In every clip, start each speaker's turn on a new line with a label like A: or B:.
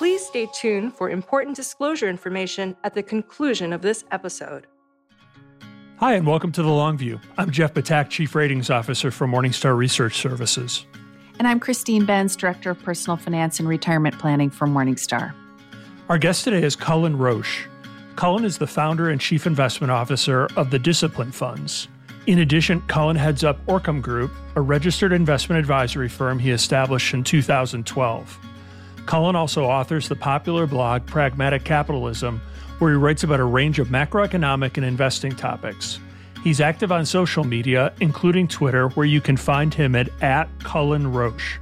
A: Please stay tuned for important disclosure information at the conclusion of this episode.
B: Hi, and welcome to The Long View. I'm Jeff Ptak, Chief Ratings Officer for Morningstar Research Services.
C: And I'm Christine Benz, Director of Personal Finance and Retirement Planning for Morningstar.
B: Our guest today is Cullen Roche. Cullen is the founder and Chief Investment Officer of the Discipline Funds. In addition, Cullen heads up Orcam Group, a registered investment advisory firm he established in 2012. Cullen also authors the popular blog Pragmatic Capitalism, where he writes about a range of macroeconomic and investing topics. He's active on social media, including Twitter, where you can find him at, at Cullen Roche.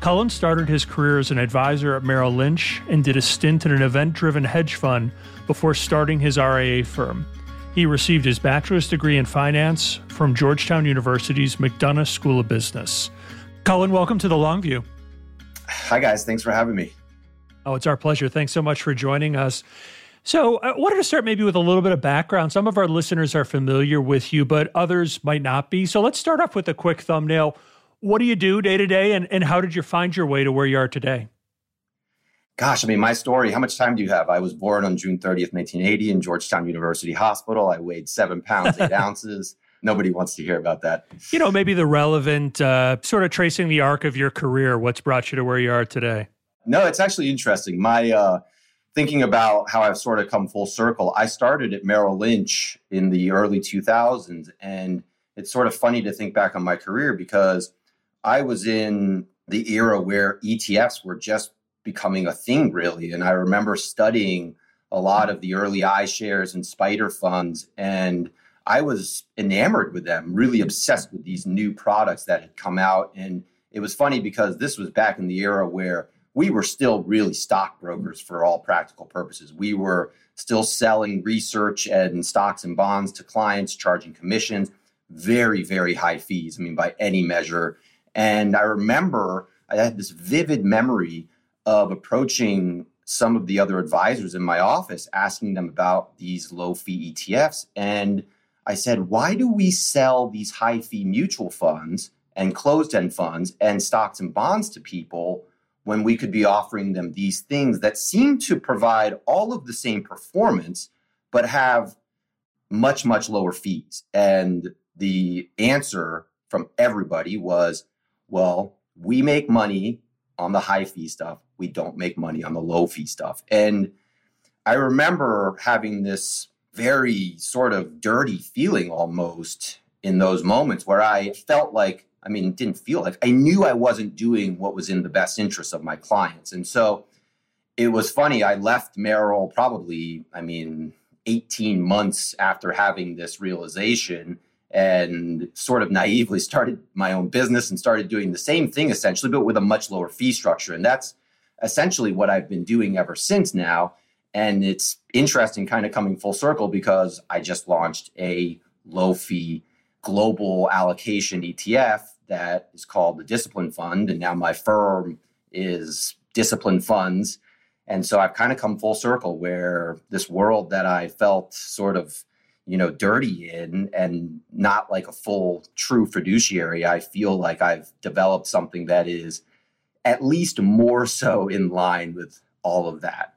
B: Cullen started his career as an advisor at Merrill Lynch and did a stint in an event driven hedge fund before starting his RIA firm. He received his bachelor's degree in finance from Georgetown University's McDonough School of Business. Cullen, welcome to the Long View.
D: Hi, guys. Thanks for having me.
B: Oh, it's our pleasure. Thanks so much for joining us. So, I wanted to start maybe with a little bit of background. Some of our listeners are familiar with you, but others might not be. So, let's start off with a quick thumbnail. What do you do day to day, and, and how did you find your way to where you are today?
D: Gosh, I mean, my story, how much time do you have? I was born on June 30th, 1980, in Georgetown University Hospital. I weighed seven pounds, eight ounces. Nobody wants to hear about that.
B: You know, maybe the relevant, uh, sort of tracing the arc of your career, what's brought you to where you are today?
D: No, it's actually interesting. My, uh, thinking about how I've sort of come full circle, I started at Merrill Lynch in the early 2000s. And it's sort of funny to think back on my career because I was in the era where ETFs were just becoming a thing, really. And I remember studying a lot of the early iShares and SPDR funds. And I was enamored with them, really obsessed with these new products that had come out. And it was funny because this was back in the era where we were still really stockbrokers for all practical purposes. We were still selling research and stocks and bonds to clients, charging commissions, very, very high fees. I mean, by any measure. And I remember I had this vivid memory of approaching some of the other advisors in my office, asking them about these low fee ETFs. And I said, why do we sell these high fee mutual funds and closed end funds and stocks and bonds to people when we could be offering them these things that seem to provide all of the same performance, but have much, much lower fees? And the answer from everybody was, well, we make money on the high fee stuff. We don't make money on the low fee stuff. And I remember having this very sort of dirty feeling almost in those moments where I felt like I mean, didn't feel like I knew I wasn't doing what was in the best interest of my clients. And so it was funny. I left Merrill probably, I mean, 18 months after having this realization and sort of naively started my own business and started doing the same thing essentially, but with a much lower fee structure. And that's essentially what I've been doing ever since now. And it's interesting kind of coming full circle because I just launched a low fee global allocation ETF that is called the Discipline Fund. And now my firm is Discipline Funds. And so I've kind of come full circle where this world that I felt sort of, you know, dirty in and not like a full true fiduciary, I feel like I've developed something that is at least more so in line with all of that.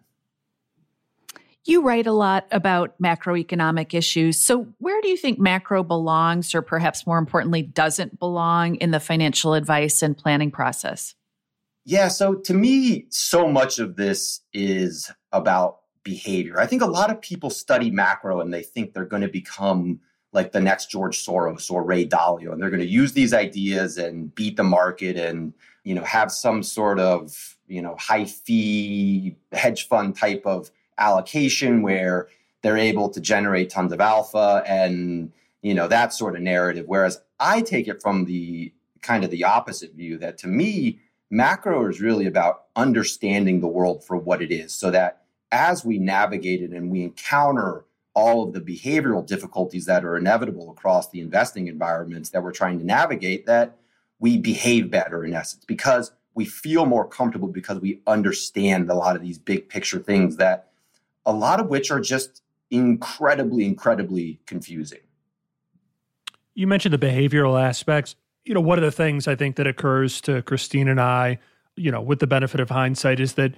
C: You write a lot about macroeconomic issues. So, where do you think macro belongs, or perhaps more importantly, doesn't belong in the financial advice and planning process?
D: Yeah. So, to me, so much of this is about behavior. I think a lot of people study macro and they think they're going to become like the next George Soros or Ray Dalio, and they're going to use these ideas and beat the market and you know have some sort of you know high fee hedge fund type of allocation where they're able to generate tons of alpha and you know that sort of narrative. Whereas i take it from the kind of the opposite view that to me macro is really about understanding the world for what it is so that as we navigate it and we encounter all of the behavioral difficulties that are inevitable across the investing environments that we're trying to navigate that we behave better in essence because we feel more comfortable because we understand a lot of these big picture things that a lot of which are just incredibly, incredibly confusing.
B: You mentioned the behavioral aspects. You know, one of the things I think that occurs to Christine and I, you know, with the benefit of hindsight, is that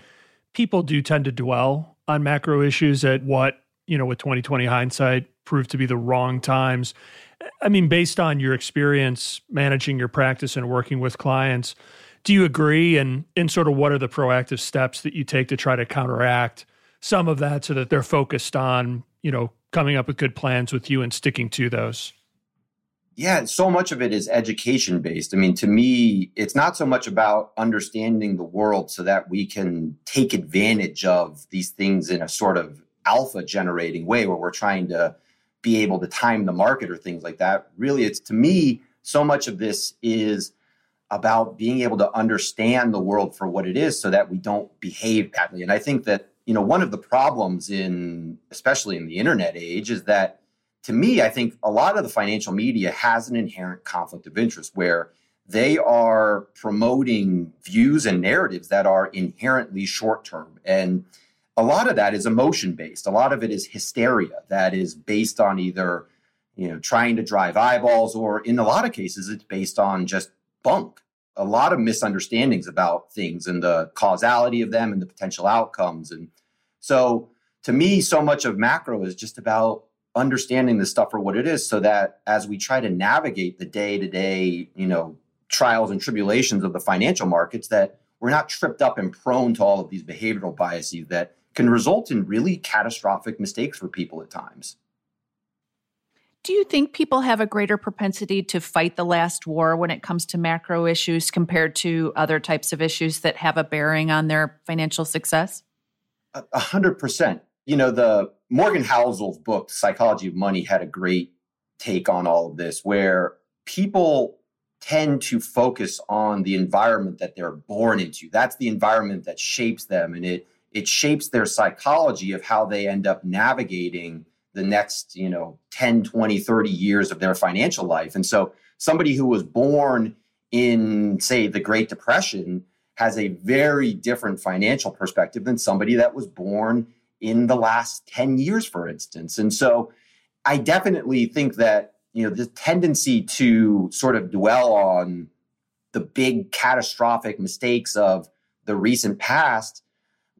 B: people do tend to dwell on macro issues at what, you know, with 2020 hindsight proved to be the wrong times. I mean, based on your experience managing your practice and working with clients, do you agree? And, and sort of what are the proactive steps that you take to try to counteract some of that so that they're focused on, you know, coming up with good plans with you and sticking to those?
D: Yeah, so much of it is education based. I mean, to me, it's not so much about understanding the world so that we can take advantage of these things in a sort of alpha generating way where we're trying to be able to time the market or things like that. Really, it's to me, so much of this is about being able to understand the world for what it is so that we don't behave badly. And I think that, you know, one of the problems in, especially in the internet age, is that to me, I think a lot of the financial media has an inherent conflict of interest where they are promoting views and narratives that are inherently short term. And a lot of that is emotion based. A lot of it is hysteria that is based on either, you know, trying to drive eyeballs or in a lot of cases, it's based on just bunk. A lot of misunderstandings about things and the causality of them and the potential outcomes. And so to me, so much of macro is just about understanding the stuff for what it is so that as we try to navigate the day to day, you know, trials and tribulations of the financial markets, that we're not tripped up and prone to all of these behavioral biases that can result in really catastrophic mistakes for people at times.
C: Do you think people have a greater propensity to fight the last war when it comes to macro issues compared to other types of issues that have a bearing on their financial success?
D: A hundred percent. You know, the Morgan Housel's book, Psychology of Money, had a great take on all of this, where people tend to focus on the environment that they're born into. That's the environment that shapes them, and it it shapes their psychology of how they end up navigating the next, you know, 10, 20, 30 years of their financial life. And so somebody who was born in say the Great Depression has a very different financial perspective than somebody that was born in the last 10 years, for instance. And so I definitely think that, you know, the tendency to sort of dwell on the big catastrophic mistakes of the recent past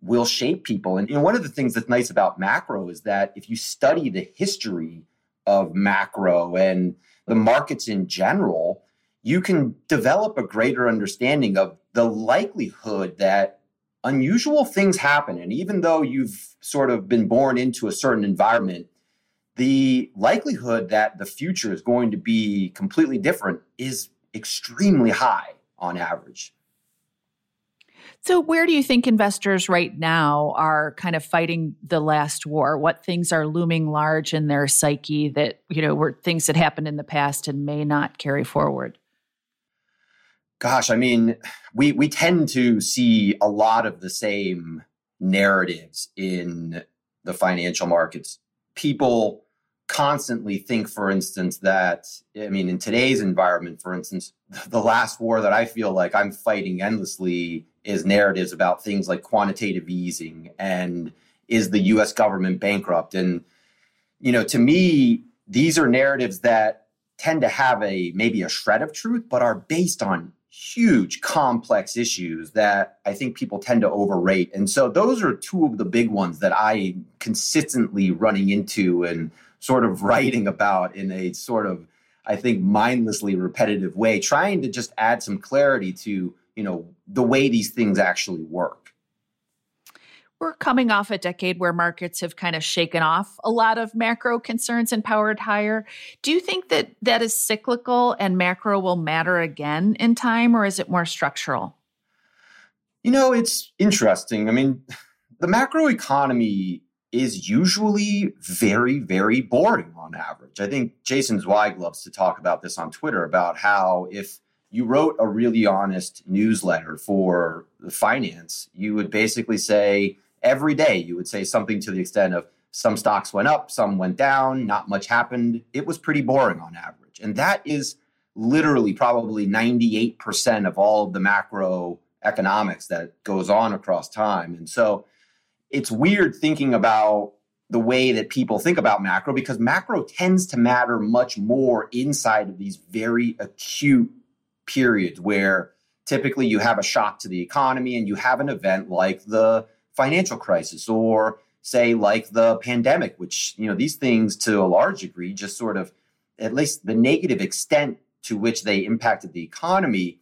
D: will shape people. And you know, one of the things that's nice about macro is that if you study the history of macro and the markets in general, you can develop a greater understanding of the likelihood that unusual things happen. And even though you've sort of been born into a certain environment, the likelihood that the future is going to be completely different is extremely high on average.
C: So, where do you think investors right now are kind of fighting the last war? What things are looming large in their psyche that, you know, were things that happened in the past and may not carry forward?
D: Gosh, I mean, we we tend to see a lot of the same narratives in the financial markets. People constantly think, for instance, that I mean, in today's environment, for instance, the last war that I feel like I'm fighting endlessly is narratives about things like quantitative easing and is the US government bankrupt? And, you know, to me, these are narratives that tend to have a maybe a shred of truth, but are based on huge complex issues that I think people tend to overrate. And so those are two of the big ones that I consistently running into and sort of writing about in a sort of I think mindlessly repetitive way, trying to just add some clarity to, you know, the way these things actually work.
C: We're coming off a decade where markets have kind of shaken off a lot of macro concerns and powered higher. Do you think that that is cyclical and macro will matter again in time, or is it more structural?
D: You know, it's interesting. I mean, the macro economy is usually very, very boring on average. I think Jason Zweig loves to talk about this on Twitter about how if you wrote a really honest newsletter for the finance, you would basically say, every day you would say something to the extent of some stocks went up, some went down, not much happened. It was pretty boring on average. And that is literally probably 98% of all of the macro economics that goes on across time. And so it's weird thinking about the way that people think about macro because macro tends to matter much more inside of these very acute periods where typically you have a shock to the economy and you have an event like the financial crisis or say like the pandemic, which, you know, these things to a large degree just sort of, at least the negative extent to which they impacted the economy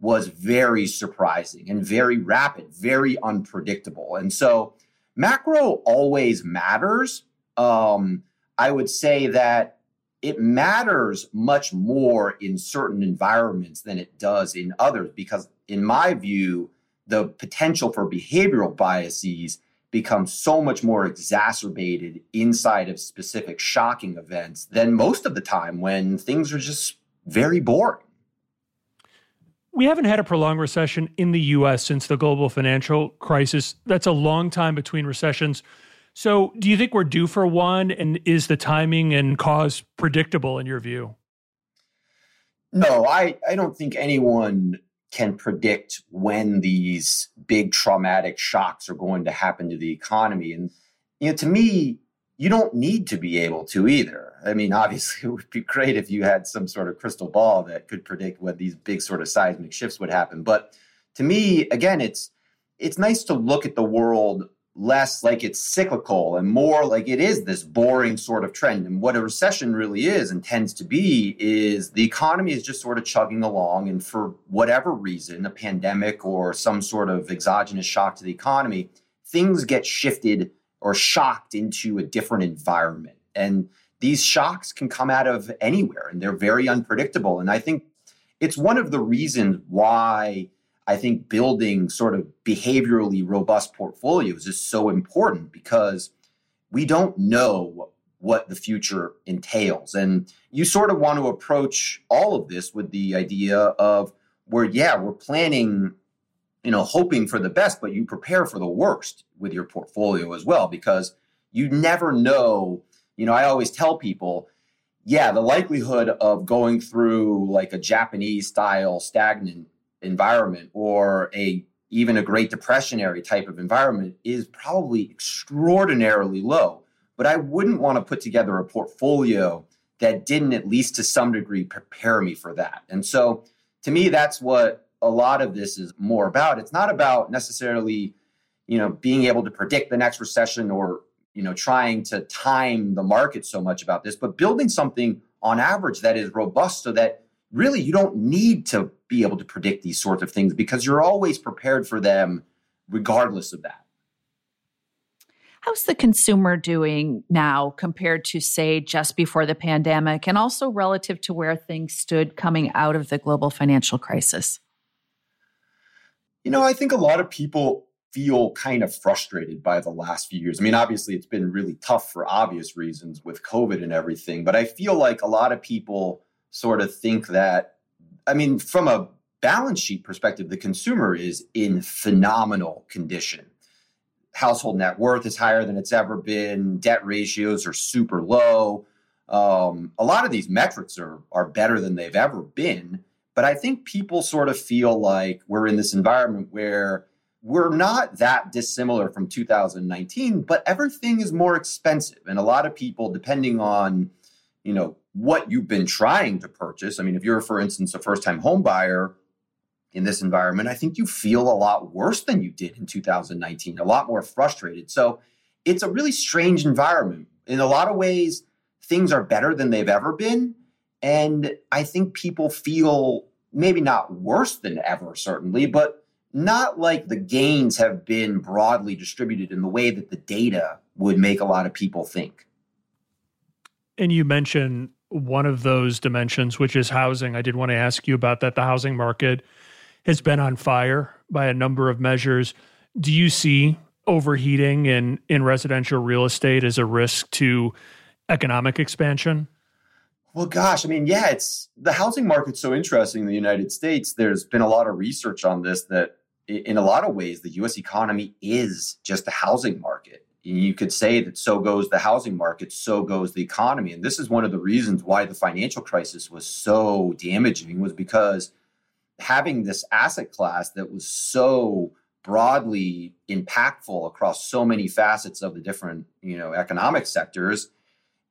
D: was very surprising and very rapid, very unpredictable. And so macro always matters. Um, I would say that it matters much more in certain environments than it does in others because, in my view, the potential for behavioral biases becomes so much more exacerbated inside of specific shocking events than most of the time when things are just very boring.
B: We haven't had a prolonged recession in the US since the global financial crisis. That's a long time between recessions. So, do you think we're due for one? And is the timing and cause predictable in your view?
D: No, I, I don't think anyone can predict when these big traumatic shocks are going to happen to the economy. And, you know, to me, you don't need to be able to either. I mean, obviously, it would be great if you had some sort of crystal ball that could predict when these big sort of seismic shifts would happen. But to me, again, it's it's nice to look at the world less like it's cyclical and more like it is this boring sort of trend. And what a recession really is and tends to be is the economy is just sort of chugging along. And for whatever reason, a pandemic or some sort of exogenous shock to the economy, things get shifted or shocked into a different environment. And these shocks can come out of anywhere and they're very unpredictable. And I think it's one of the reasons why I think building sort of behaviorally robust portfolios is so important because we don't know what the future entails. And you sort of want to approach all of this with the idea of where, yeah, we're planning, you know, hoping for the best, but you prepare for the worst with your portfolio as well, because you never know. You know, I always tell people, yeah, the likelihood of going through like a Japanese style stagnant environment or a even a Great Depressionary type of environment is probably extraordinarily low. But I wouldn't want to put together a portfolio that didn't at least to some degree prepare me for that. And so to me, that's what a lot of this is more about. It's not about necessarily, you know, being able to predict the next recession or, you know, trying to time the market so much about this, but building something on average that is robust so that really you don't need to be able to predict these sorts of things because you're always prepared for them regardless of that.
C: How's the consumer doing now compared to, say, just before the pandemic and also relative to where things stood coming out of the global financial crisis?
D: You know, I think a lot of people feel kind of frustrated by the last few years. I mean, obviously, it's been really tough for obvious reasons with COVID and everything, but I feel like a lot of people sort of think that, I mean, from a balance sheet perspective, the consumer is in phenomenal condition. Household net worth is higher than it's ever been. Debt ratios are super low. Um, a lot of these metrics are are better than they've ever been. But I think people sort of feel like we're in this environment where we're not that dissimilar from 2019, but everything is more expensive, and a lot of people, depending on you know what you've been trying to purchase. I mean, if you're, for instance, a first time home buyer in this environment, I think you feel a lot worse than you did in 2019, a lot more frustrated. So it's a really strange environment. In a lot of ways, things are better than they've ever been. And I think people feel maybe not worse than ever, certainly, but not like the gains have been broadly distributed in the way that the data would make a lot of people think.
B: And you mentioned one of those dimensions, which is housing. I did want to ask you about that. The housing market has been on fire by a number of measures. Do you see overheating in, in residential real estate as a risk to economic expansion?
D: Well, gosh, I mean, yeah, it's the housing market's so interesting in the United States. There's been a lot of research on this that in a lot of ways, the US economy is just the housing market you could say that so goes the housing market, so goes the economy. And this is one of the reasons why the financial crisis was so damaging was because having this asset class that was so broadly impactful across so many facets of the different, you know, economic sectors,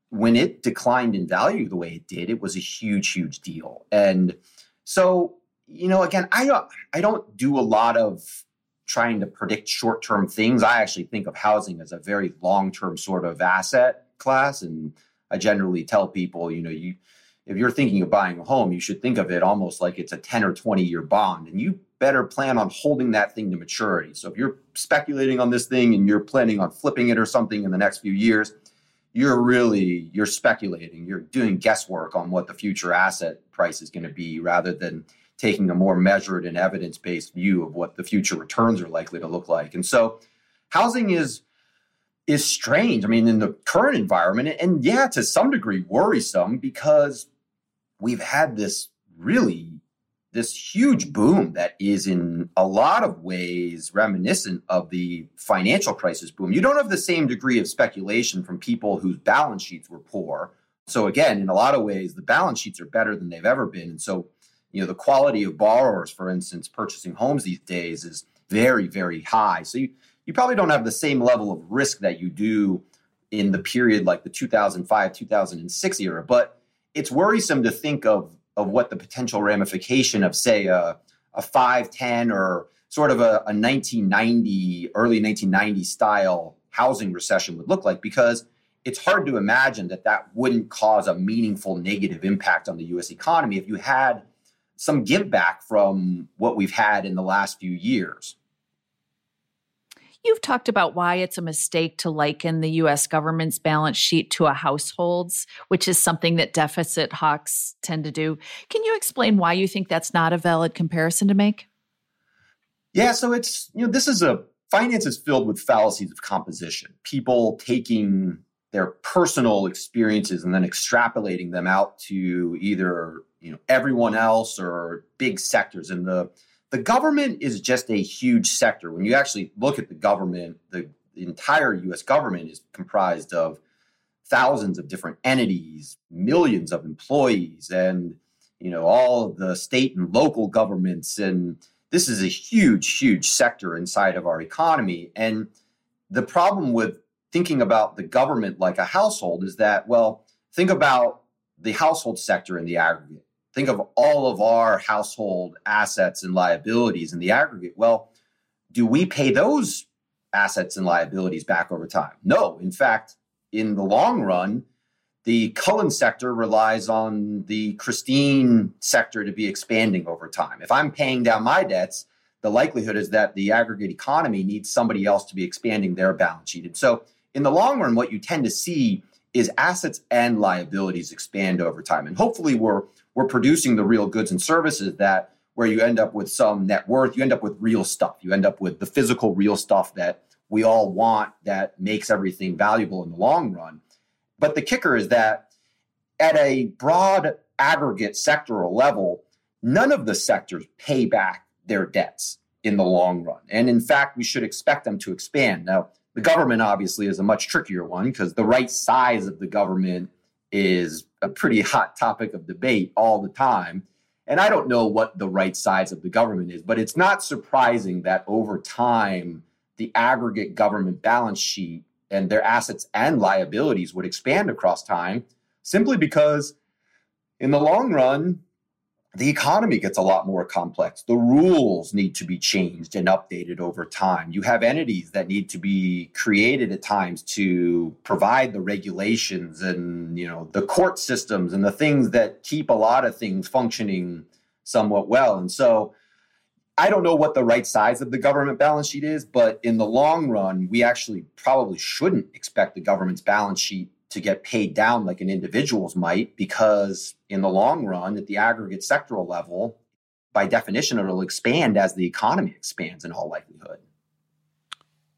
D: when it declined in value the way it did, it was a huge, huge deal. And so, you know, again, I don't I don't do a lot of trying to predict short term things. I actually think of housing as a very long term sort of asset class. And I generally tell people, you know, you if you're thinking of buying a home, you should think of it almost like it's a 10 or 20 year bond. And you better plan on holding that thing to maturity. So if you're speculating on this thing and you're planning on flipping it or something in the next few years, you're really you're speculating. You're doing guesswork on what the future asset price is going to be rather than taking a more measured and evidence-based view of what the future returns are likely to look like. And so housing is is strange. I mean, in the current environment, and yeah, to some degree worrisome because we've had this really this huge boom that is in a lot of ways reminiscent of the financial crisis boom. You don't have the same degree of speculation from people whose balance sheets were poor. So again, in a lot of ways, the balance sheets are better than they've ever been. And so, you know, the quality of borrowers, for instance, purchasing homes these days is very, very high. So you, you probably don't have the same level of risk that you do in the period like the 2005, 2006 era. But it's worrisome to think of of what the potential ramification of, say, a, a 510 or sort of a, a 1990, early 1990 style housing recession would look like because it's hard to imagine that that wouldn't cause a meaningful negative impact on the US economy if you had some give back from what we've had in the last few years.
C: You've talked about why it's a mistake to liken the US government's balance sheet to a household's, which is something that deficit hawks tend to do. Can you explain why you think that's not a valid comparison to make?
D: Yeah, so it's, you know, this is a finance is filled with fallacies of composition. People taking their personal experiences and then extrapolating them out to either, you know, everyone else or big sectors. And the the government is just a huge sector. When you actually look at the government, the, the entire US government is comprised of thousands of different entities, millions of employees, and you know all of the state and local governments. And this is a huge huge sector inside of our economy. And the problem with thinking about the government like a household is that well think about the household sector in the aggregate think of all of our household assets and liabilities in the aggregate. Well, do we pay those assets and liabilities back over time? No. In fact, in the long run, the Cullen sector relies on the Christine sector to be expanding over time. If I'm paying down my debts, the likelihood is that the aggregate economy needs somebody else to be expanding their balance sheet. And so, in the long run, what you tend to see is assets and liabilities expand over time. And hopefully, we're we're producing the real goods and services that where you end up with some net worth, you end up with real stuff. You end up with the physical, real stuff that we all want that makes everything valuable in the long run. But the kicker is that at a broad aggregate sectoral level, none of the sectors pay back their debts in the long run. And in fact, we should expect them to expand. Now, the government obviously is a much trickier one because the right size of the government is a pretty hot topic of debate all the time. And I don't know what the right size of the government is, but it's not surprising that over time, the aggregate government balance sheet and their assets and liabilities would expand across time simply because, in the long run, the economy gets a lot more complex. The rules need to be changed and updated over time. You have entities that need to be created at times to provide the regulations and, you know, the court systems and the things that keep a lot of things functioning somewhat well. And so I don't know what the right size of the government balance sheet is, but in the long run, we actually probably shouldn't expect the government's balance sheet to get paid down like an individual's might, because in the long run, at the aggregate sectoral level, by definition, it'll expand as the economy expands in all likelihood.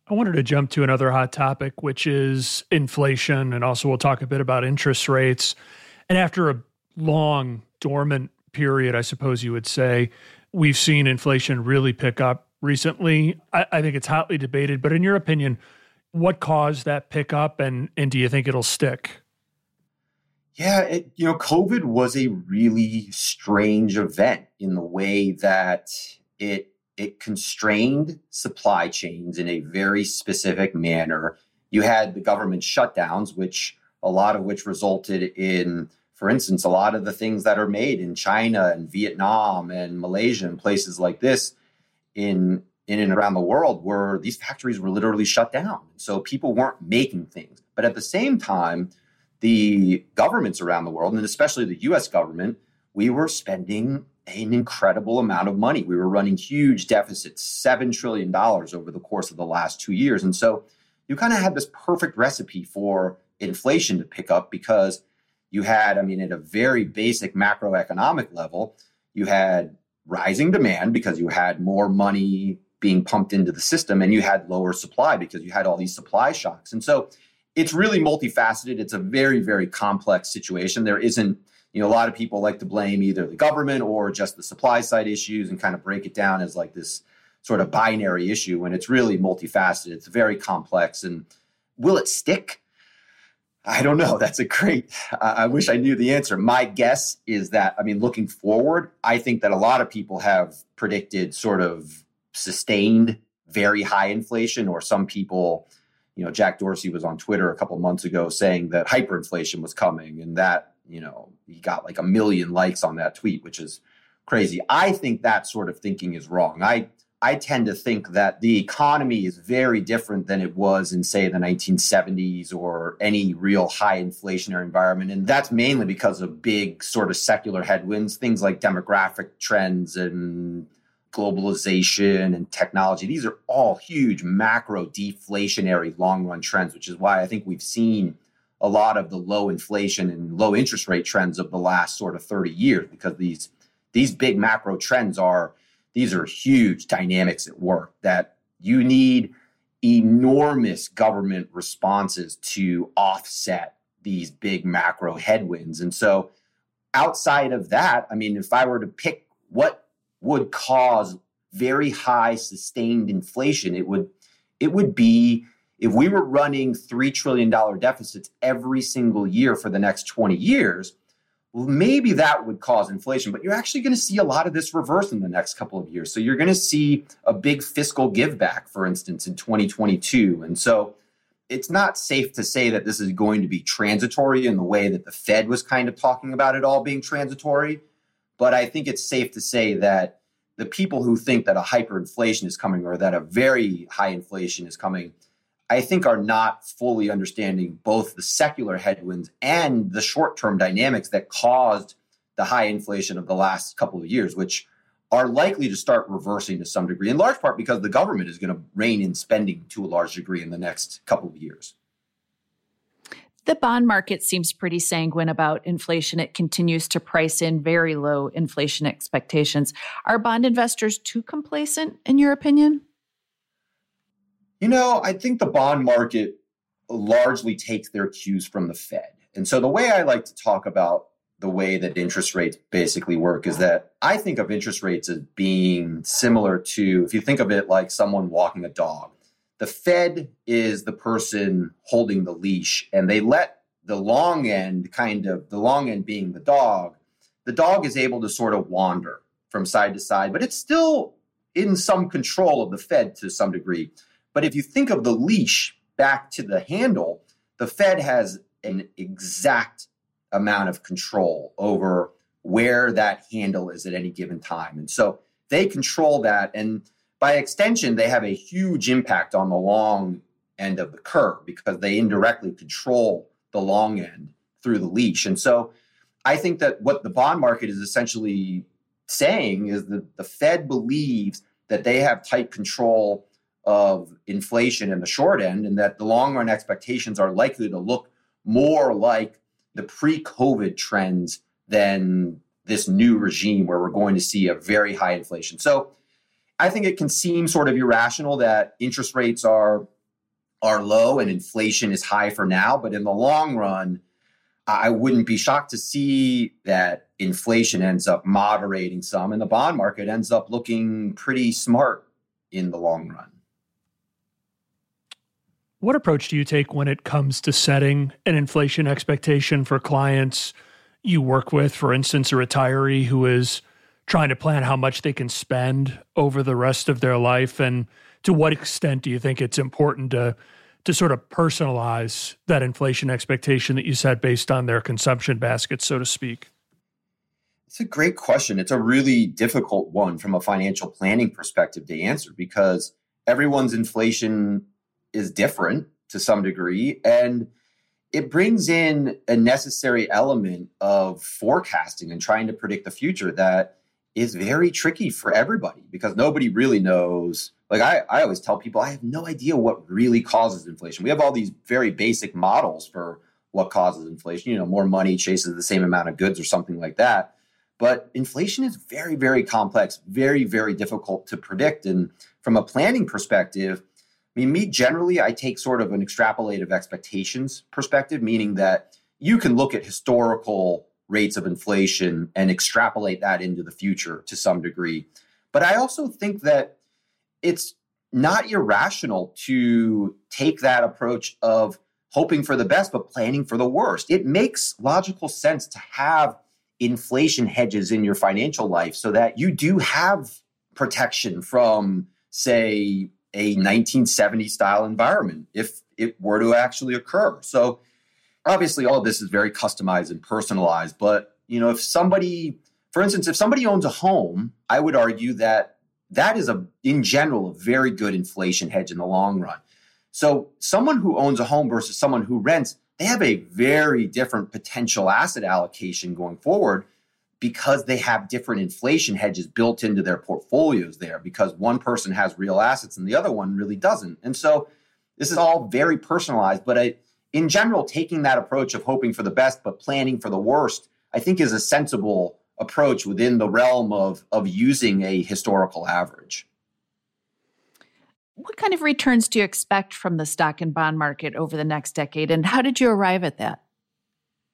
B: I wanted to jump to another hot topic, which is inflation. And also, we'll talk a bit about interest rates. And after a long dormant period, I suppose you would say, we've seen inflation really pick up recently. I, I think it's hotly debated. But in your opinion, what caused that pickup and and do you think it'll stick?
D: Yeah, it, you know, COVID was a really strange event in the way that it it constrained supply chains in a very specific manner. You had the government shutdowns, which a lot of which resulted in, for instance, a lot of the things that are made in China and Vietnam and Malaysia and places like this in in and around the world were these factories were literally shut down. So people weren't making things. But at the same time, the governments around the world, and especially the US government, we were spending an incredible amount of money. We were running huge deficits, $7 trillion over the course of the last two years. And so you kind of had this perfect recipe for inflation to pick up because you had, I mean, at a very basic macroeconomic level, you had rising demand because you had more money being pumped into the system and you had lower supply because you had all these supply shocks. And so it's really multifaceted. It's a very, very complex situation. There isn't, you know, a lot of people like to blame either the government or just the supply side issues and kind of break it down as like this sort of binary issue when it's really multifaceted. It's very complex. And will it stick? I don't know. That's a great, I wish I knew the answer. My guess is that, I mean, looking forward, I think that a lot of people have predicted sort of sustained very high inflation, or some people, you know, Jack Dorsey was on Twitter a couple months ago saying that hyperinflation was coming and that, you know, he got like a million likes on that tweet, which is crazy. I think that sort of thinking is wrong. I I tend to think that the economy is very different than it was in, say, the 1970s or any real high inflationary environment. And that's mainly because of big sort of secular headwinds, things like demographic trends and globalization and technology. These are all huge macro deflationary long run trends, which is why I think we've seen a lot of the low inflation and low interest rate trends of the last sort of 30 years because these these big macro trends are these are huge dynamics at work that you need enormous government responses to offset these big macro headwinds. And so outside of that, I mean, if I were to pick what would cause very high sustained inflation. It would it would be if we were running $3 trillion deficits every single year for the next 20 years, well, maybe that would cause inflation, but you're actually going to see a lot of this reverse in the next couple of years. So you're going to see a big fiscal giveback, for instance, in 2022. And so it's not safe to say that this is going to be transitory in the way that the Fed was kind of talking about it all being transitory. But I think it's safe to say that the people who think that a hyperinflation is coming or that a very high inflation is coming, I think are not fully understanding both the secular headwinds and the short term dynamics that caused the high inflation of the last couple of years, which are likely to start reversing to some degree, in large part because the government is going to rein in spending to a large degree in the next couple of years.
C: The bond market seems pretty sanguine about inflation. It continues to price in very low inflation expectations. Are bond investors too complacent, in your opinion?
D: You know, I think the bond market largely takes their cues from the Fed. And so the way I like to talk about the way that interest rates basically work is that I think of interest rates as being similar to, if you think of it like someone walking a dog the Fed is the person holding the leash, and they let the long end kind of the long end being the dog. The dog is able to sort of wander from side to side, but it's still in some control of the Fed to some degree. But if you think of the leash back to the handle, the Fed has an exact amount of control over where that handle is at any given time. And so they control that. And by extension, they have a huge impact on the long end of the curve because they indirectly control the long end through the leash. And so I think that what the bond market is essentially saying is that the Fed believes that they have tight control of inflation in the short end and that the long run expectations are likely to look more like the pre COVID trends than this new regime where we're going to see a very high inflation. So I think it can seem sort of irrational that interest rates are are low and inflation is high for now, but in the long run, I wouldn't be shocked to see that inflation ends up moderating some and the bond market ends up looking pretty smart in the long run.
B: What approach do you take when it comes to setting an inflation expectation for clients you work with? For instance, a retiree who is trying to plan how much they can spend over the rest of their life and to what extent do you think it's important to to sort of personalize that inflation expectation that you set based on their consumption basket so to speak
D: It's a great question. It's a really difficult one from a financial planning perspective to answer because everyone's inflation is different to some degree. And it brings in a necessary element of forecasting and trying to predict the future that is very tricky for everybody because nobody really knows. Like I, I always tell people, I have no idea what really causes inflation. We have all these very basic models for what causes inflation. You know, more money chases the same amount of goods or something like that. But inflation is very, very complex, very, very difficult to predict. And from a planning perspective, I mean, me generally, I take sort of an extrapolative expectations perspective, meaning that you can look at historical rates of inflation and extrapolate that into the future to some degree. But I also think that it's not irrational to take that approach of hoping for the best, but planning for the worst. It makes logical sense to have inflation hedges in your financial life so that you do have protection from, say, a 1970 style environment if it were to actually occur. So obviously all this is very customized and personalized, but you know, if somebody, for instance, if somebody owns a home, I would argue that that is a in general a very good inflation hedge in the long run. So someone who owns a home versus someone who rents, they have a very different potential asset allocation going forward because they have different inflation hedges built into their portfolios there because one person has real assets and the other one really doesn't. And so this is all very personalized, but I, in general, taking that approach of hoping for the best but planning for the worst, I think is a sensible approach within the realm of, of using a historical average.
C: What kind of returns do you expect from the stock and bond market over the next decade, and how did you arrive at that?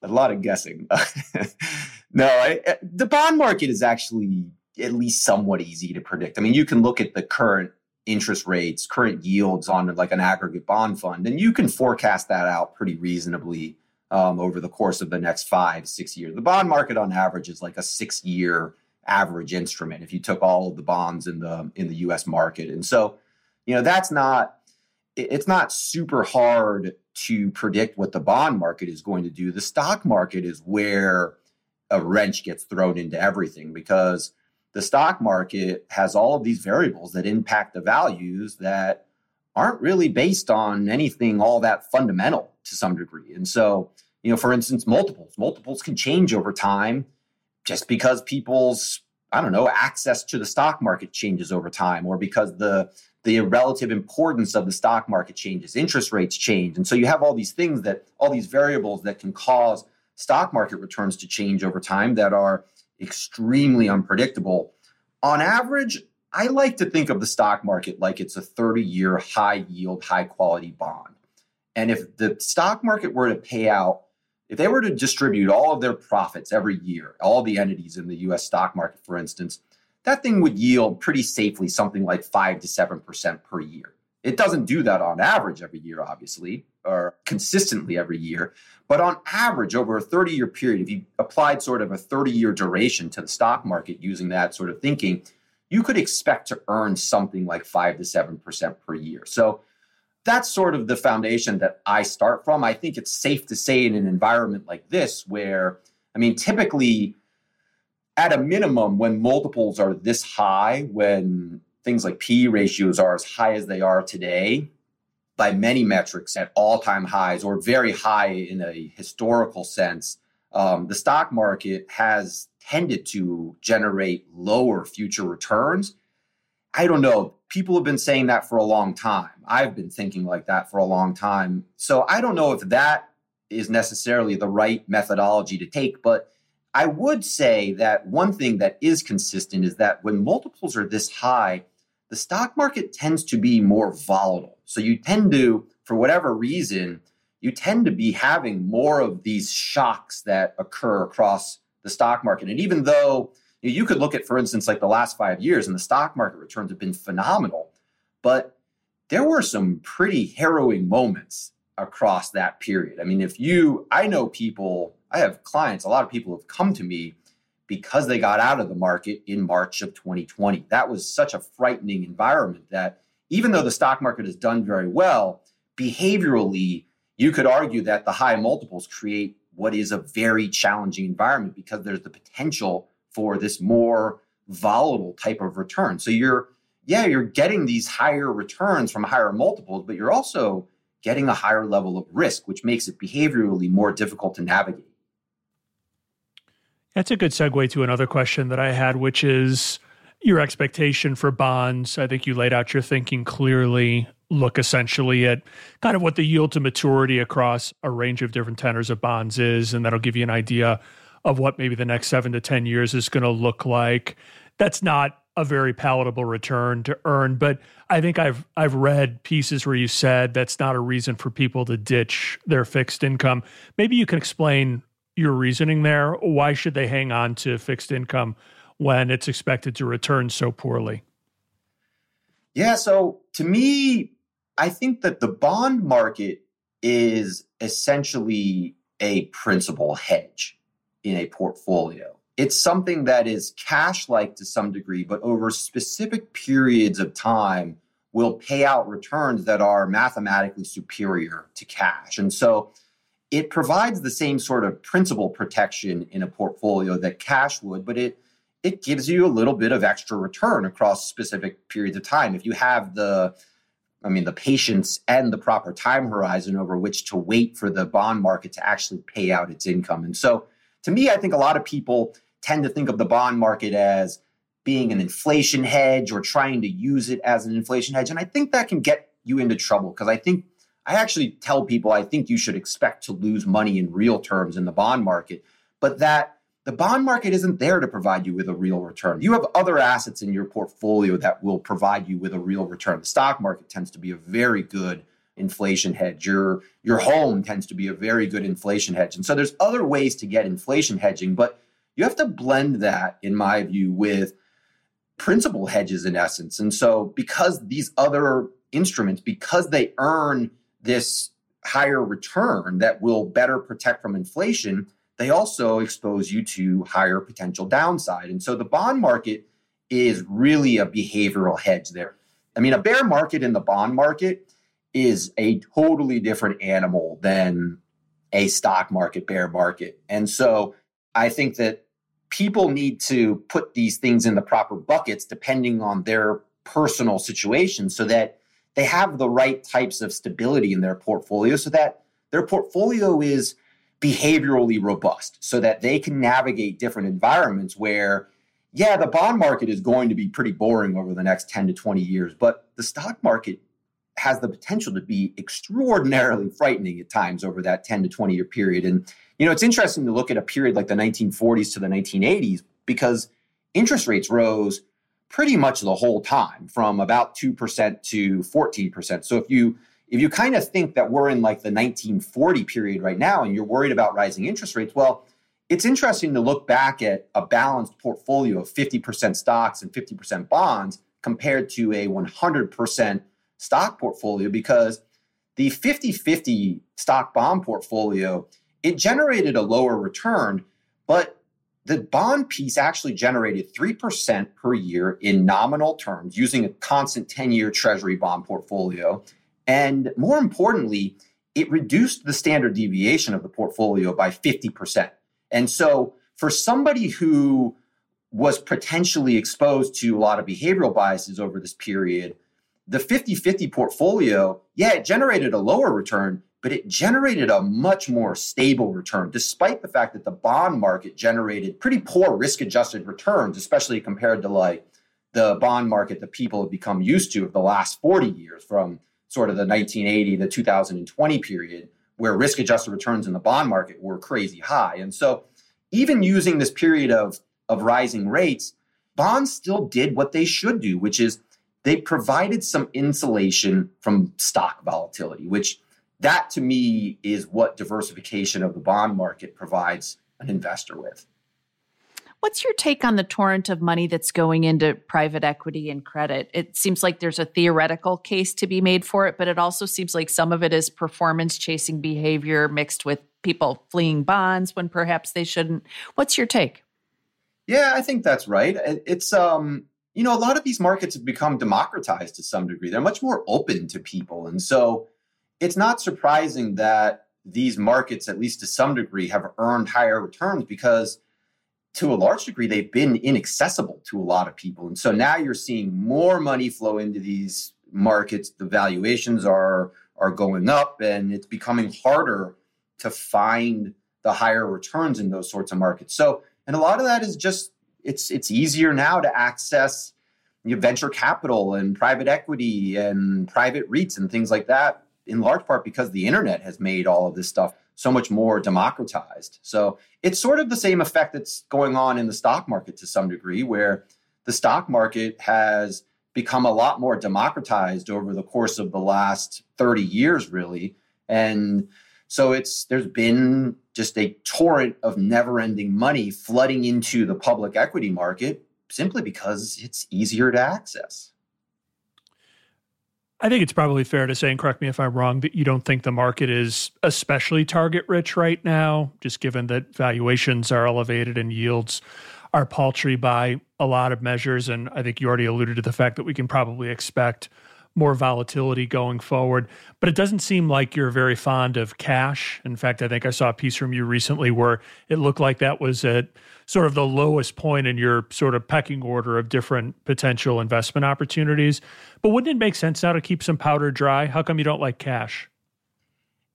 D: A lot of guessing. no, I, uh, the bond market is actually at least somewhat easy to predict. I mean, you can look at the current interest rates, current yields on like an aggregate bond fund, and you can forecast that out pretty reasonably um, over the course of the next five, six years. The bond market, on average, is like a six-year average instrument if you took all of the bonds in the in the U.S. market, and so you know that's not it's not super hard to predict what the bond market is going to do. The stock market is where a wrench gets thrown into everything because the stock market has all of these variables that impact the values that aren't really based on anything all that fundamental to some degree. And so, you know, for instance, multiples, multiples can change over time just because people's, I don't know, access to the stock market changes over time or because the the relative importance of the stock market changes, interest rates change. And so you have all these things that all these variables that can cause stock market returns to change over time that are extremely unpredictable. On average, I like to think of the stock market like it's a 30 year high yield, high quality bond. And if the stock market were to pay out, if they were to distribute all of their profits every year, all the entities in the US stock market, for instance, that thing would yield pretty safely something like 5 to 7% per year. It doesn't do that on average every year, obviously, or consistently every year. But on average, over a 30 year period, if you applied sort of a 30 year duration to the stock market using that sort of thinking, you could expect to earn something like 5 to 7% per year. So that's sort of the foundation that I start from. I think it's safe to say in an environment like this, where, I mean, typically, at a minimum, when multiples are this high, when things like P ratios are as high as they are today, by many metrics at all time highs or very high in a historical sense, um, the stock market has tended to generate lower future returns. I don't know. People have been saying that for a long time. I've been thinking like that for a long time. So I don't know if that is necessarily the right methodology to take, but I would say that one thing that is consistent is that when multiples are this high, the stock market tends to be more volatile. So you tend to, for whatever reason, you tend to be having more of these shocks that occur across the stock market. And even though you could look at, for instance, like the last five years and the stock market returns have been phenomenal, but there were some pretty harrowing moments across that period. I mean, if you, I know people, I have clients, a lot of people have come to me because they got out of the market in March of 2020. That was such a frightening environment that even though the stock market has done very well, behaviorally, you could argue that the high multiples create what is a very challenging environment because there's the potential for this more volatile type of return. So you're, yeah, you're getting these higher returns from higher multiples, but you're also getting a higher level of risk, which makes it behaviorally more difficult to navigate.
B: That's a good segue to another question that I had, which is your expectation for bonds. I think you laid out your thinking clearly. Look essentially at kind of what the yield to maturity across a range of different tenors of bonds is, and that'll give you an idea of what maybe the next seven to 10 years is going to look like. That's not a very palatable return to earn, but I think I've I've read pieces where you said that's not a reason for people to ditch their fixed income. Maybe you can explain your reasoning there. Why should they hang on to fixed income when it's expected to return so poorly?
D: Yeah, so to me, I think that the bond market is essentially a principal hedge in a portfolio. It's something that is cash like to some degree, but over specific periods of time will pay out returns that are mathematically superior to cash. And so it provides the same sort of principal protection in a portfolio that cash would, but it it gives you a little bit of extra return across specific periods of time. If you have the I mean, the patience and the proper time horizon over which to wait for the bond market to actually pay out its income. And so, to me, I think a lot of people tend to think of the bond market as being an inflation hedge or trying to use it as an inflation hedge. And I think that can get you into trouble because I think I actually tell people I think you should expect to lose money in real terms in the bond market, but that the bond market isn't there to provide you with a real return. You have other assets in your portfolio that will provide you with a real return. The stock market tends to be a very good inflation hedge. Your your home tends to be a very good inflation hedge. And so there's other ways to get inflation hedging, but you have to blend that in my view with principal hedges in essence. And so because these other instruments because they earn this higher return that will better protect from inflation, they also expose you to higher potential downside. And so the bond market is really a behavioral hedge there. I mean, a bear market in the bond market is a totally different animal than a stock market bear market. And so I think that people need to put these things in the proper buckets depending on their personal situation so that they have the right types of stability in their portfolio so that their portfolio is behaviorally robust so that they can navigate different environments where yeah the bond market is going to be pretty boring over the next 10 to 20 years but the stock market has the potential to be extraordinarily frightening at times over that 10 to 20 year period. And you know it's interesting to look at a period like the 1940s to the 1980s because interest rates rose pretty much the whole time from about 2% to 14%. So if you if you kind of think that we're in like the 1940 period right now and you're worried about rising interest rates, well, it's interesting to look back at a balanced portfolio of 50% stocks and 50% bonds compared to a 100% stock portfolio because the 50-50 stock bond portfolio it generated a lower return but the bond piece actually generated 3% per year in nominal terms using a constant 10 year treasury bond portfolio. And more importantly, it reduced the standard deviation of the portfolio by 50%. And so, for somebody who was potentially exposed to a lot of behavioral biases over this period, the 50 50 portfolio, yeah, it generated a lower return, but it generated a much more stable return, despite the fact that the bond market generated pretty poor risk adjusted returns, especially compared to like the bond market that people have become used to of the last 40 years from sort of the 1980 to 2020 period, where risk adjusted returns in the bond market were crazy high. And so, even using this period of, of rising rates, bonds still did what they should do, which is they provided some insulation from stock volatility, which that to me is what diversification of the bond market provides an investor with.
C: What's your take on the torrent of money that's going into private equity and credit? It seems like there's a theoretical case to be made for it, but it also seems like some of it is performance chasing behavior mixed with people fleeing bonds when perhaps they shouldn't. What's your take?
D: Yeah, I think that's right. It's um, you know, a lot of these markets have become democratized to some degree. They're much more open to people. And so it's not surprising that these markets, at least to some degree, have earned higher returns because to a large degree, they've been inaccessible to a lot of people. And so now you're seeing more money flow into these markets. The valuations are are going up, and it's becoming harder to find the higher returns in those sorts of markets. So, and a lot of that is just it's it's easier now to access venture capital and private equity and private REITs and things like that, in large part because the internet has made all of this stuff so much more democratized. So it's sort of the same effect that's going on in the stock market to some degree, where the stock market has become a lot more democratized over the course of the last 30 years, really. And so it's there's been just a torrent of never-ending money flooding into the public equity market simply because it's easier to access.
B: I think it's probably fair to say, and correct me if I'm wrong, that you don't think the market is especially target rich right now, just given that valuations are elevated and yields are paltry by a lot of measures. And I think you already alluded to the fact that we can probably expect more volatility going forward. But it doesn't seem like you're very fond of cash. In fact, I think I saw a piece from you recently where it looked like that was at sort of the lowest point in your sort of pecking order of different potential investment opportunities. But wouldn't it make sense now to keep some powder dry? How come you don't like cash?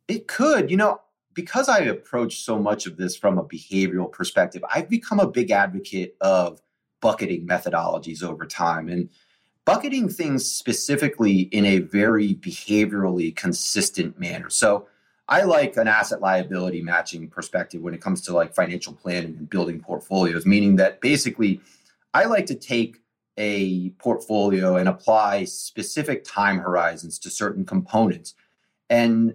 D: It could. You know, because I approach so much of this from a behavioral perspective, I've become a big advocate of bucketing methodologies over time. And bucketing things specifically in a very behaviorally consistent manner. So I like an asset liability matching perspective when it comes to like financial planning and building portfolios, meaning that basically I like to take a portfolio and apply specific time horizons to certain components and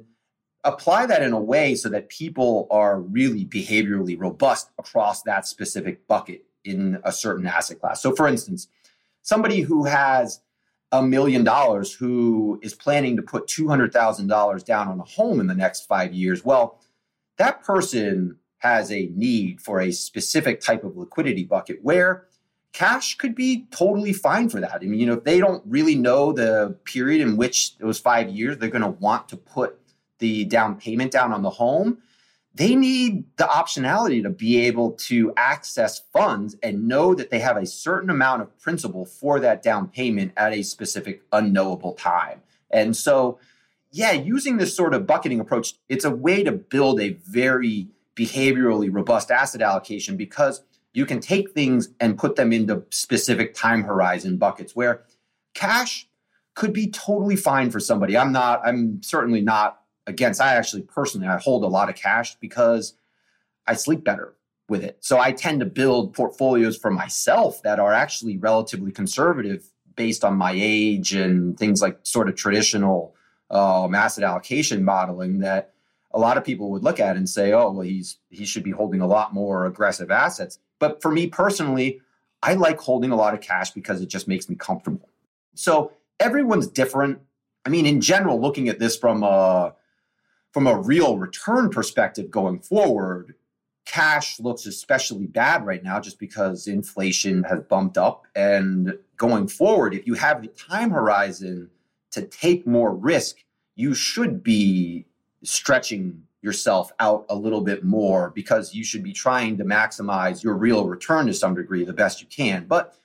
D: apply that in a way so that people are really behaviorally robust across that specific bucket in a certain asset class. So for instance, somebody who has a million dollars who is planning to put $200,000 down on a home in the next five years, well, that person has a need for a specific type of liquidity bucket where cash could be totally fine for that. I mean, you know, if they don't really know the period in which those five years they're going to want to put the down payment down on the home, they need the optionality to be able to access funds and know that they have a certain amount of principal for that down payment at a specific unknowable time. And so, yeah, using this sort of bucketing approach, it's a way to build a very behaviorally robust asset allocation because you can take things and put them into specific time horizon buckets where cash could be totally fine for somebody. I'm not, I'm certainly not against i actually personally i hold a lot of cash because i sleep better with it. So i tend to build portfolios for myself that are actually relatively conservative based on my age and things like sort of traditional um, asset allocation modeling that a lot of people would look at and say oh well he's he should be holding a lot more aggressive assets. But for me personally i like holding a lot of cash because it just makes me comfortable. So everyone's different. I mean in general looking at this from a from a real return perspective going forward, cash looks especially bad right now just because inflation has bumped up. And going forward, if you have the time horizon to take more risk, you should be stretching yourself out a little bit more because you should be trying to maximize your real return to some degree the best you can. But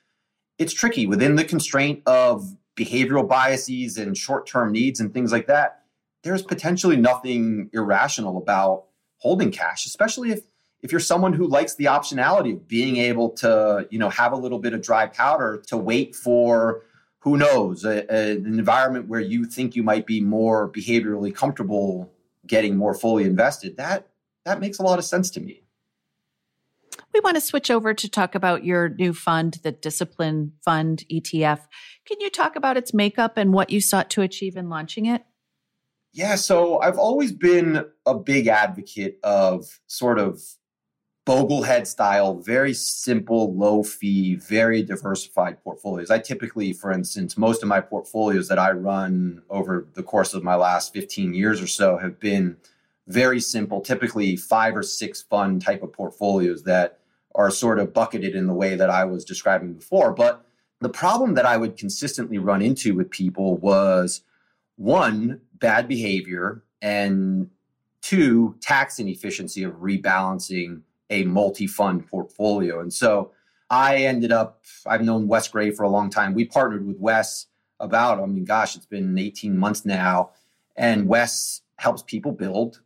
D: it's tricky within the constraint of behavioral biases and short term needs and things like that there's potentially nothing irrational about holding cash, especially if if you're someone who likes the optionality of being able to, you know, have a little bit of dry powder to wait for who knows a, a, an environment where you think you might be more behaviorally comfortable getting more fully invested. That that makes a lot of sense to me.
C: We want to switch over to talk about your new fund, the Discipline Fund ETF. Can you talk about its makeup and what you sought to achieve in launching it?
D: Yeah, so I've always been a big advocate of sort of Boglehead style, very simple, low fee, very diversified portfolios. I typically, for instance, most of my portfolios that I run over the course of my last 15 years or so have been very simple, typically five or six fund type of portfolios that are sort of bucketed in the way that I was describing before. But the problem that I would consistently run into with people was one, bad behavior, and two, tax inefficiency of rebalancing a multi fund portfolio. And so I ended up, I've known Wes Gray for a long time. We partnered with Wes about, I mean, gosh, it's been 18 months now. And Wes helps people build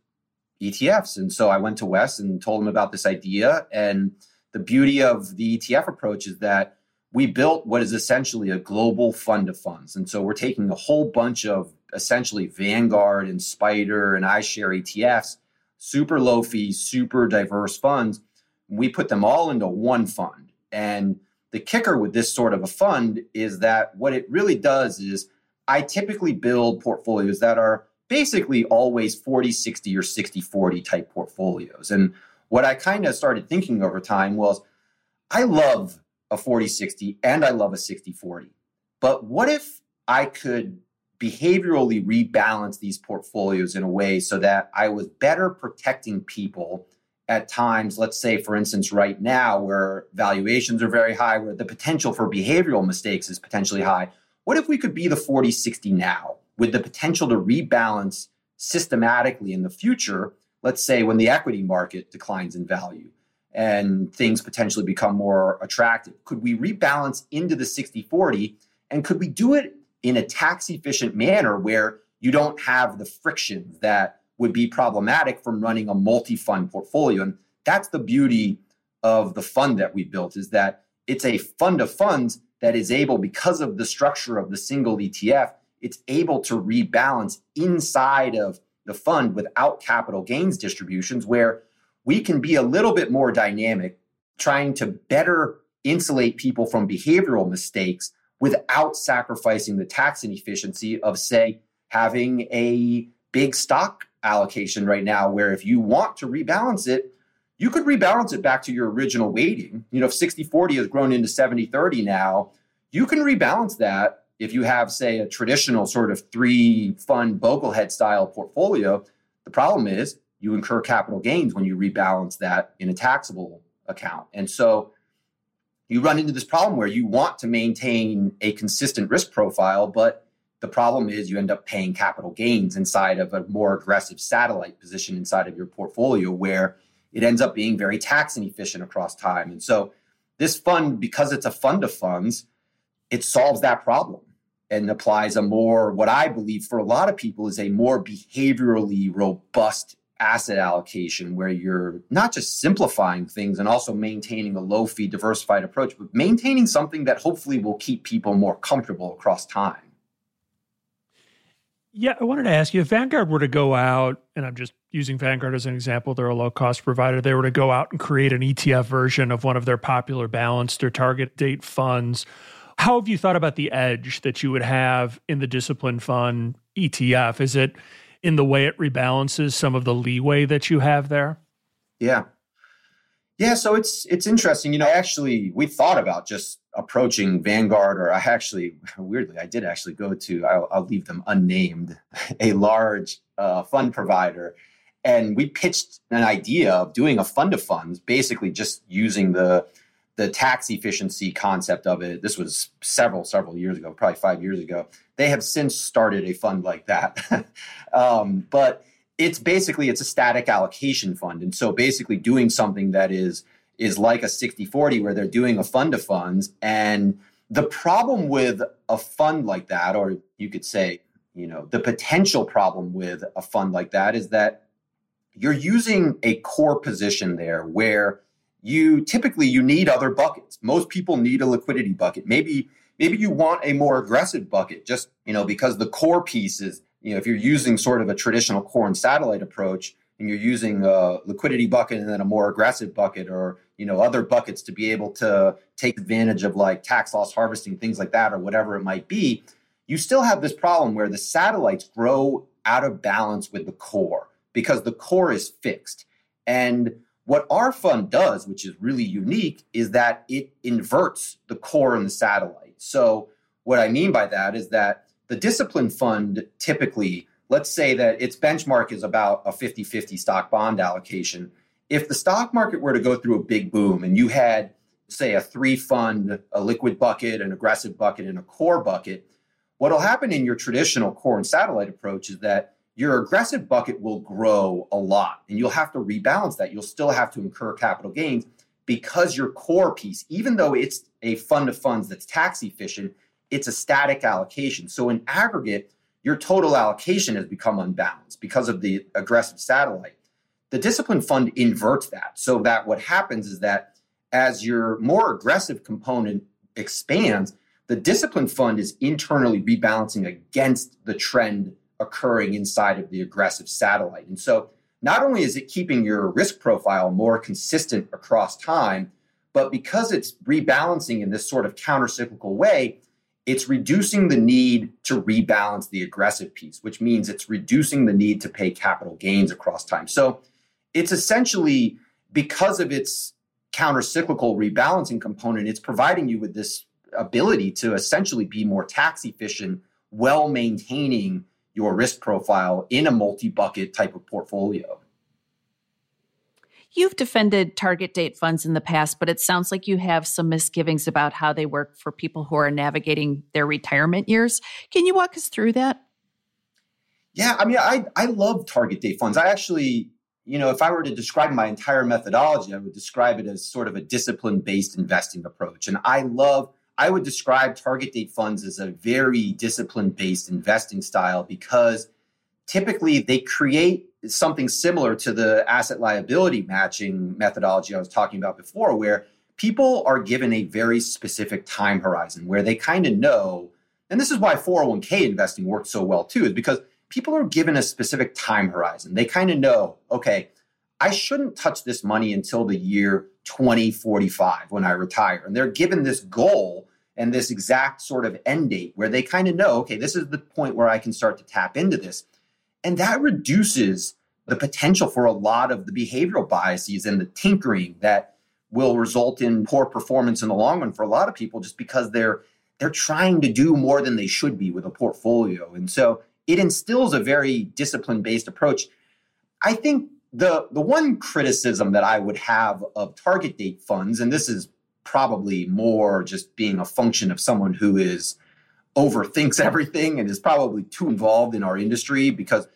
D: ETFs. And so I went to Wes and told him about this idea. And the beauty of the ETF approach is that we built what is essentially a global fund of funds. And so we're taking a whole bunch of essentially Vanguard and SPDR and iShare ETFs, super low fees, super diverse funds. We put them all into one fund. And the kicker with this sort of a fund is that what it really does is I typically build portfolios that are basically always 40 60 or 60 40 type portfolios. And what I kind of started thinking over time was I love a 40 60 and I love a 60 40. But what if I could behaviorally rebalance these portfolios in a way so that I was better protecting people at times, let's say, for instance, right now, where valuations are very high, where the potential for behavioral mistakes is potentially high. What if we could be the 40 60 now with the potential to rebalance systematically in the future? Let's say when the equity market declines in value and things potentially become more attractive? Could we rebalance into the 60 40? And could we do it in a tax efficient manner where you don't have the friction that would be problematic from running a multi fund portfolio? And that's the beauty of the fund that we built is that it's a fund of funds that is able, because of the structure of the single ETF, it's able to rebalance inside of the fund without capital gains distributions, where we can be a little bit more dynamic, trying to better insulate people from behavioral mistakes without sacrificing the tax inefficiency of, say, having a big stock allocation right now, where if you want to rebalance it, you could rebalance it back to your original weighting. You know, if 60 40 has grown into 70 30 now, you can rebalance that if you have, say, a traditional sort of three fund Boglehead style portfolio. The problem is you incur capital gains when you rebalance that in a taxable account. And so you run into this problem where you want to maintain a consistent risk profile, but the problem is you end up paying capital gains inside of a more aggressive satellite position inside of your portfolio where it ends up being very tax inefficient across time. And so this fund, because it's a fund of funds, it solves that problem and applies a more, what I believe for a lot of people is a more behaviorally robust asset allocation where you're not just simplifying things and also maintaining a low fee diversified approach, but maintaining something that hopefully will keep people more comfortable across time.
B: Yeah, I wanted to ask you if Vanguard were to go out, and I'm just using Vanguard as an example, they're a low cost provider. They were to go out and create an ETF version of one of their popular balanced or target date funds. How have you thought about the edge that you would have in the discipline fund ETF? Is it in the way it rebalances some of the leeway that you have there?
D: Yeah. Yeah, so it's it's interesting. You know, actually, we thought about just approaching Vanguard, or I actually, weirdly, I did actually go to. I'll, I'll leave them unnamed, a large uh, fund provider, and we pitched an idea of doing a fund of funds, basically just using the the tax efficiency concept of it. This was several several years ago, probably five years ago, they have since started a fund like that. um, but it's basically it's a static allocation fund. And so basically doing something that is is like a 60-40 where they're doing a fund of funds. And the problem with a fund like that, or you could say, you know, the potential problem with a fund like that is that you're using a core position there where you typically you need other buckets. Most people need a liquidity bucket. Maybe Maybe you want a more aggressive bucket, just you know, because the core piece is, you know, if you're using sort of a traditional core and satellite approach, and you're using a liquidity bucket and then a more aggressive bucket, or you know, other buckets to be able to take advantage of like tax loss harvesting, things like that, or whatever it might be, you still have this problem where the satellites grow out of balance with the core because the core is fixed. And what our fund does, which is really unique, is that it inverts the core and the satellite. So, what I mean by that is that the discipline fund typically, let's say that its benchmark is about a 50 50 stock bond allocation. If the stock market were to go through a big boom and you had, say, a three fund, a liquid bucket, an aggressive bucket, and a core bucket, what'll happen in your traditional core and satellite approach is that your aggressive bucket will grow a lot and you'll have to rebalance that. You'll still have to incur capital gains because your core piece, even though it's a fund of funds that's tax efficient, it's a static allocation. So in aggregate, your total allocation has become unbalanced because of the aggressive satellite. The discipline fund inverts that so that what happens is that as your more aggressive component expands, the discipline fund is internally rebalancing against the trend occurring inside of the aggressive satellite. And so not only is it keeping your risk profile more consistent across time, but because it's rebalancing in this sort of countercyclical way, it's reducing the need to rebalance the aggressive piece, which means it's reducing the need to pay capital gains across time. So it's essentially because of its countercyclical rebalancing component, it's providing you with this ability to essentially be more tax efficient while maintaining your risk profile in a multi bucket type of portfolio.
C: You've defended target date funds in the past, but it sounds like you have some misgivings about how they work for people who are navigating their retirement years. Can you walk us through that?
D: Yeah, I mean, I, I love target date funds. I actually you know, if I were to describe my entire methodology, I would describe it as sort of a discipline based investing approach. And I love, I would describe target date funds as a very discipline based investing style because typically they create something similar to the asset liability matching methodology I was talking about before, where people are given a very specific time horizon where they kind of know. And this is why 401k investing works so well too, is because people are given a specific time horizon. They kind of know, okay, I shouldn't touch this money until the year 2045 when I retire. And they're given this goal and this exact sort of end date where they kind of know, okay, this is the point where I can start to tap into this. And that reduces the potential for a lot of the behavioral biases and the tinkering that will result in poor performance in the long run for a lot of people just because they're they're trying to do more than they should be with a portfolio. And so it instills a very discipline based approach. I think the the one criticism that I would have of target date funds, and this is probably more just being a function of someone who is overthinks everything and is probably too involved in our industry because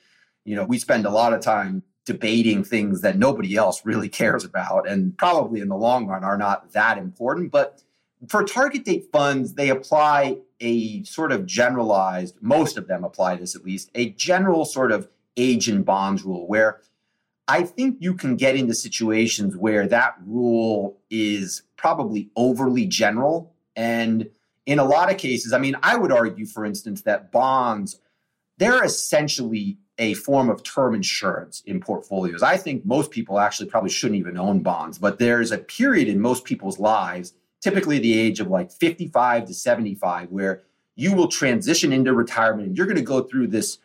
D: you know we spend a lot of time debating things that nobody else really cares about and probably in the long run are not that important but for target date funds they apply a sort of generalized, most of them apply this at least, a general sort of age and bonds rule where I think you can get into situations where that rule is probably overly general. And in a lot of cases, I mean, I would argue, for instance, that bonds, they're essentially a form of term insurance in portfolios. I think most people actually probably shouldn't even own bonds, but there's a period in most people's lives typically the age of like 55 to 75, where you will transition into retirement and you're going to go through this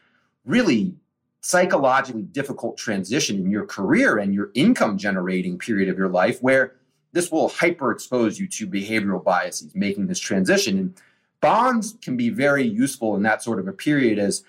D: really psychologically difficult transition in your career and your income generating period of your life where this will hyper expose you to behavioral biases making this transition and bonds can be very useful in that sort of a period as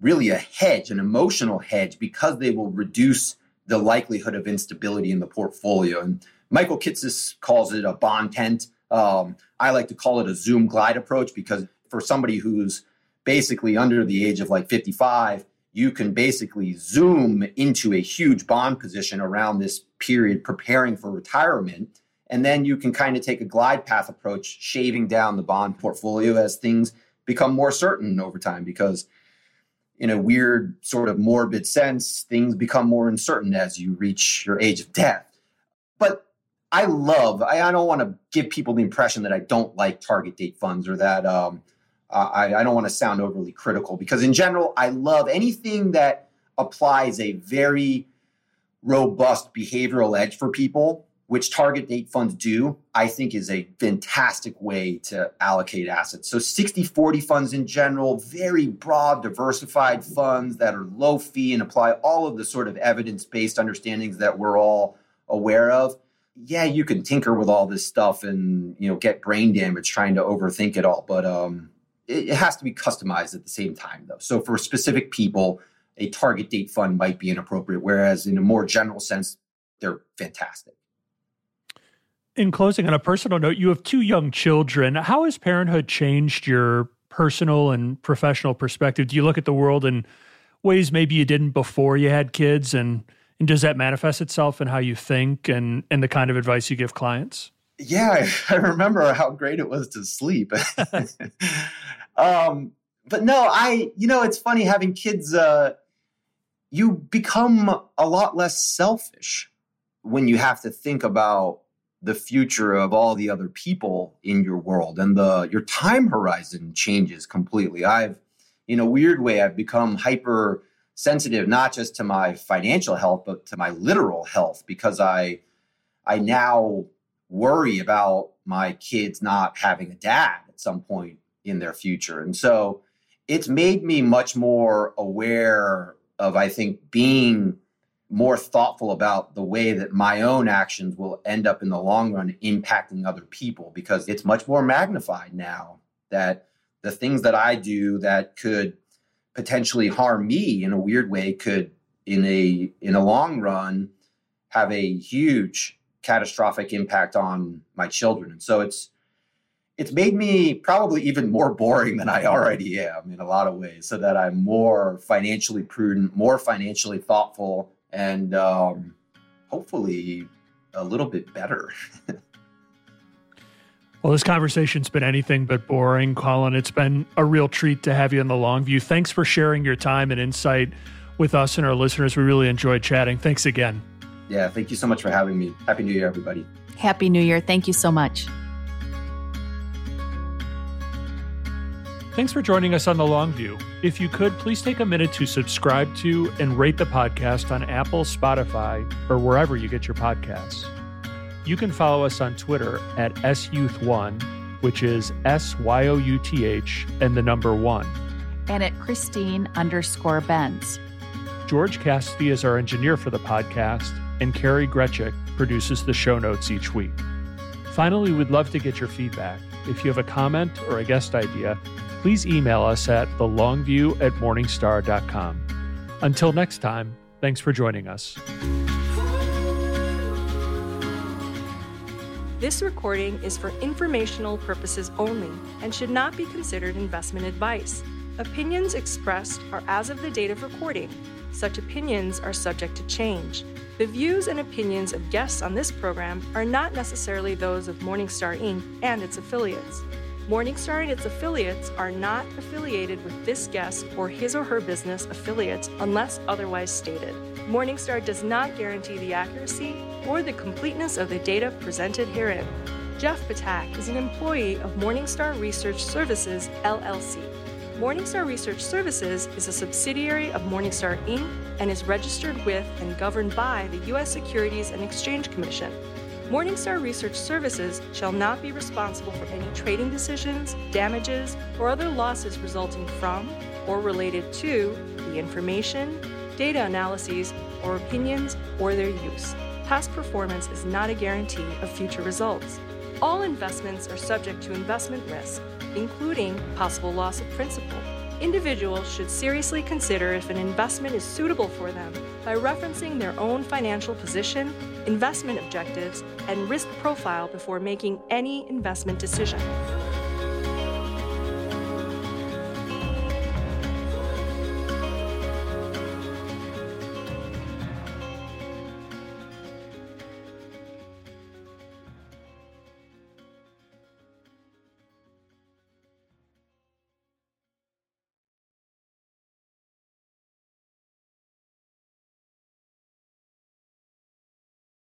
D: really a hedge an emotional hedge because they will reduce the likelihood of instability in the portfolio and Michael Kitces calls it a bond tent. Um, I like to call it a zoom glide approach because for somebody who's basically under the age of like 55, you can basically zoom into a huge bond position around this period preparing for retirement. And then you can kind of take a glide path approach, shaving down the bond portfolio as things become more certain over time because in a weird sort of morbid sense, things become more uncertain as you reach your age of death. But I love. I, I don't want to give people the impression that I don't like target date funds or that um, I, I don't want to sound overly critical because in general, I love anything that applies a very robust behavioral edge for people, which target date funds do, I think is a fantastic way to allocate assets. So 60 40 funds in general, very broad, diversified funds that are low fee and apply all of the sort of evidence based understandings that we're all aware of yeah, you can tinker with all this stuff and you know get brain damage trying to overthink it all, but um, it, has to be customized at the same time, though. So for specific people, a target date fund might be inappropriate, whereas in a more general sense, they're fantastic.
B: In closing, on a personal note, you have two young children. How has parenthood changed your personal and professional perspective? Do you look at the world in ways maybe you didn't before you had kids and and does that manifest itself in how you think and and the kind of advice you give clients?
D: Yeah, I remember how great it was to sleep. um, but no, I you know it's funny having kids. Uh, you become a lot less selfish when you have to think about the future of all the other people in your world and the your time horizon changes completely i've in a weird way i've become hyper sensitive not just to my financial health but to my literal health because i i now worry about my kids not having a dad at some point in their future. And so it's made me much more aware of i think being more thoughtful about the way that my own actions will end up in the long run impacting other people because it's much more magnified now that the things that I do that could potentially harm me in a weird way could in a in a long run have a huge catastrophic impact on my children. And so it's it's made me probably even more boring than I already am in a lot of ways so that I'm more financially prudent more financially thoughtful and um, hopefully a little bit better.
B: well, this conversation's been anything but boring, Cullen. It's been a real treat to have you in the long view. Thanks for sharing your time and insight with us and our listeners. We really enjoyed chatting. Thanks again.
D: Yeah, thank you so much for having me. Happy New Year, everybody.
C: Happy New Year. Thank you so much.
B: Thanks for joining us on The Long View. If you could, please take a minute to subscribe to and rate the podcast on Apple, Spotify, or wherever you get your podcasts. You can follow us on Twitter at SYouth1, which is S Y O U T H and the number one.
C: And at Christine underscore Benz.
B: George Cassidy is our engineer for the podcast, and Kari Greczek produces the show notes each week. Finally, we'd love to get your feedback. If you have a comment or a guest idea, please email us at thelongview at morningstar.com. Until next time, thanks for joining us.
A: This recording is for informational purposes only and should not be considered investment advice. Opinions expressed are as of the date of recording. Such opinions are subject to change. The views and opinions of guests on this program are not necessarily those of Morningstar Inc. and its affiliates. Morningstar and its affiliates are not affiliated with this guest or his or her business affiliates unless otherwise stated. Morningstar does not guarantee the accuracy or the completeness of the data presented herein. Jeff Ptak is an employee of Morningstar Research Services, LLC. Morningstar Research Services is a subsidiary of Morningstar Inc. and is registered with and governed by the U.S. Securities and Exchange Commission. Morningstar Research Services shall not be responsible for any trading decisions, damages, or other losses resulting from or related to the information, data analyses, or opinions or their use. Past performance is not a guarantee of future results. All investments are subject to investment risk, including possible loss of principal. Individuals should seriously consider if an investment is suitable for them by referencing their own financial position, investment objectives, and risk profile before making any investment decision.